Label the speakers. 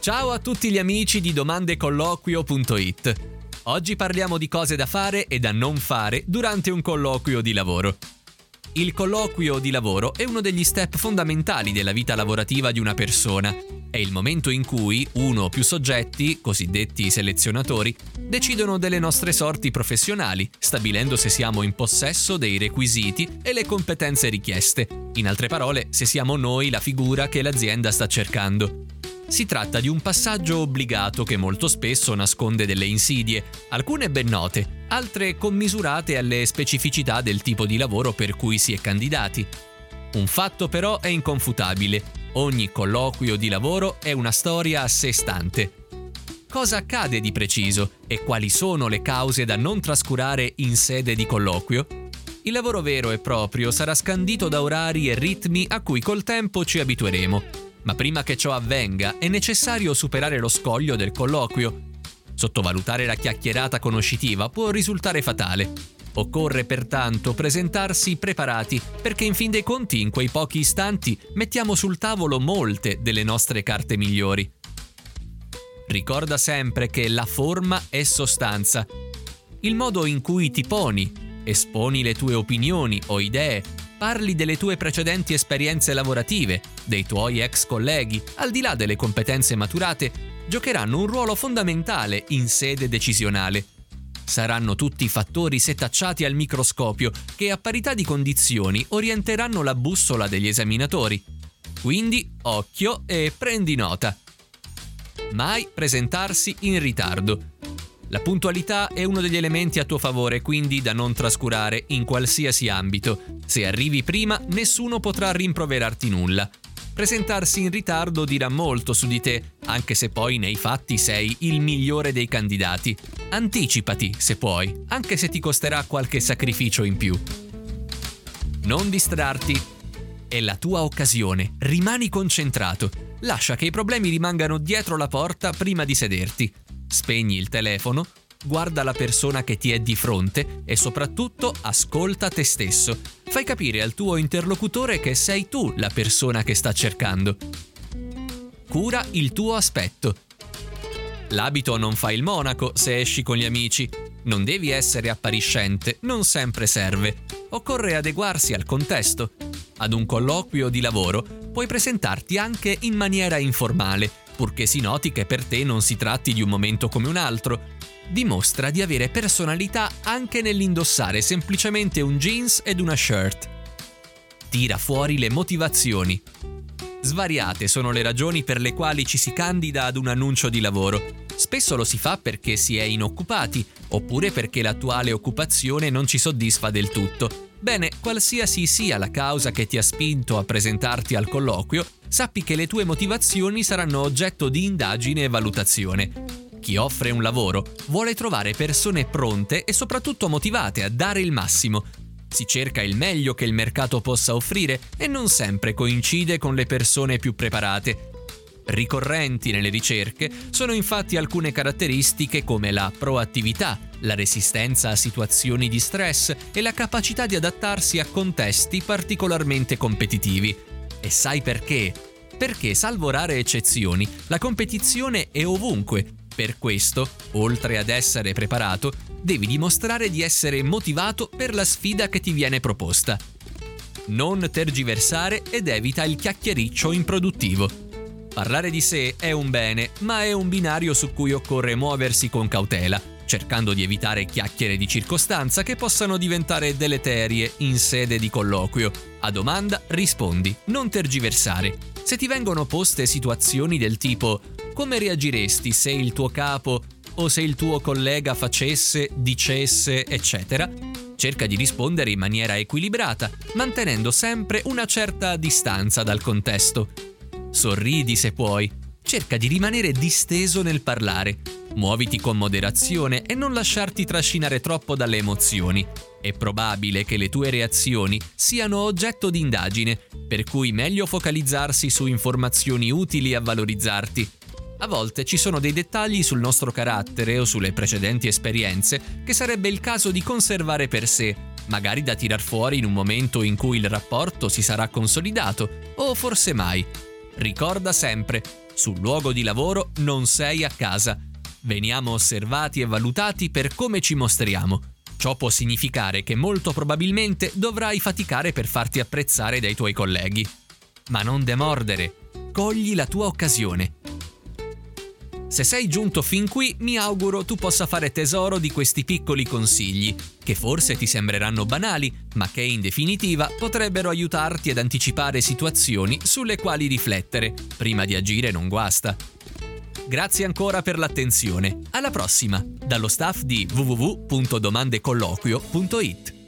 Speaker 1: Ciao a tutti gli amici di domandecolloquio.it. Oggi parliamo di cose da fare e da non fare durante un colloquio di lavoro. Il colloquio di lavoro è uno degli step fondamentali della vita lavorativa di una persona. È il momento in cui uno o più soggetti, cosiddetti selezionatori, decidono delle nostre sorti professionali, stabilendo se siamo in possesso dei requisiti e le competenze richieste. In altre parole, se siamo noi la figura che l'azienda sta cercando. Si tratta di un passaggio obbligato che molto spesso nasconde delle insidie, alcune ben note, altre commisurate alle specificità del tipo di lavoro per cui si è candidati. Un fatto però è inconfutabile, ogni colloquio di lavoro è una storia a sé stante. Cosa accade di preciso e quali sono le cause da non trascurare in sede di colloquio? Il lavoro vero e proprio sarà scandito da orari e ritmi a cui col tempo ci abitueremo ma prima che ciò avvenga è necessario superare lo scoglio del colloquio. Sottovalutare la chiacchierata conoscitiva può risultare fatale. Occorre pertanto presentarsi preparati perché in fin dei conti in quei pochi istanti mettiamo sul tavolo molte delle nostre carte migliori. Ricorda sempre che la forma è sostanza. Il modo in cui ti poni, esponi le tue opinioni o idee, parli delle tue precedenti esperienze lavorative, dei tuoi ex colleghi, al di là delle competenze maturate, giocheranno un ruolo fondamentale in sede decisionale. Saranno tutti fattori setacciati al microscopio che a parità di condizioni orienteranno la bussola degli esaminatori. Quindi occhio e prendi nota. Mai presentarsi in ritardo. La puntualità è uno degli elementi a tuo favore, quindi da non trascurare in qualsiasi ambito. Se arrivi prima, nessuno potrà rimproverarti nulla. Presentarsi in ritardo dirà molto su di te, anche se poi nei fatti sei il migliore dei candidati. Anticipati, se puoi, anche se ti costerà qualche sacrificio in più. Non distrarti. È la tua occasione, rimani concentrato. Lascia che i problemi rimangano dietro la porta prima di sederti. Spegni il telefono, guarda la persona che ti è di fronte e soprattutto ascolta te stesso. Fai capire al tuo interlocutore che sei tu la persona che sta cercando. Cura il tuo aspetto. L'abito non fa il monaco se esci con gli amici. Non devi essere appariscente, non sempre serve. Occorre adeguarsi al contesto. Ad un colloquio di lavoro puoi presentarti anche in maniera informale, purché si noti che per te non si tratti di un momento come un altro. Dimostra di avere personalità anche nell'indossare semplicemente un jeans ed una shirt. Tira fuori le motivazioni. Svariate sono le ragioni per le quali ci si candida ad un annuncio di lavoro. Spesso lo si fa perché si è inoccupati, oppure perché l'attuale occupazione non ci soddisfa del tutto. Bene, qualsiasi sia la causa che ti ha spinto a presentarti al colloquio, sappi che le tue motivazioni saranno oggetto di indagine e valutazione. Chi offre un lavoro vuole trovare persone pronte e soprattutto motivate a dare il massimo. Si cerca il meglio che il mercato possa offrire e non sempre coincide con le persone più preparate. Ricorrenti nelle ricerche sono infatti alcune caratteristiche come la proattività, la resistenza a situazioni di stress e la capacità di adattarsi a contesti particolarmente competitivi. E sai perché? Perché, salvo rare eccezioni, la competizione è ovunque. Per questo, oltre ad essere preparato, devi dimostrare di essere motivato per la sfida che ti viene proposta. Non tergiversare ed evita il chiacchiericcio improduttivo. Parlare di sé è un bene, ma è un binario su cui occorre muoversi con cautela cercando di evitare chiacchiere di circostanza che possano diventare deleterie in sede di colloquio. A domanda rispondi, non tergiversare. Se ti vengono poste situazioni del tipo come reagiresti se il tuo capo o se il tuo collega facesse, dicesse, eccetera, cerca di rispondere in maniera equilibrata, mantenendo sempre una certa distanza dal contesto. Sorridi se puoi, cerca di rimanere disteso nel parlare, Muoviti con moderazione e non lasciarti trascinare troppo dalle emozioni. È probabile che le tue reazioni siano oggetto di indagine, per cui meglio focalizzarsi su informazioni utili a valorizzarti. A volte ci sono dei dettagli sul nostro carattere o sulle precedenti esperienze che sarebbe il caso di conservare per sé, magari da tirar fuori in un momento in cui il rapporto si sarà consolidato, o forse mai. Ricorda sempre, Sul luogo di lavoro non sei a casa. Veniamo osservati e valutati per come ci mostriamo. Ciò può significare che molto probabilmente dovrai faticare per farti apprezzare dai tuoi colleghi. Ma non demordere, cogli la tua occasione. Se sei giunto fin qui, mi auguro tu possa fare tesoro di questi piccoli consigli, che forse ti sembreranno banali, ma che in definitiva potrebbero aiutarti ad anticipare situazioni sulle quali riflettere. Prima di agire non guasta. Grazie ancora per l'attenzione. Alla prossima, dallo staff di www.domandecolloquio.it.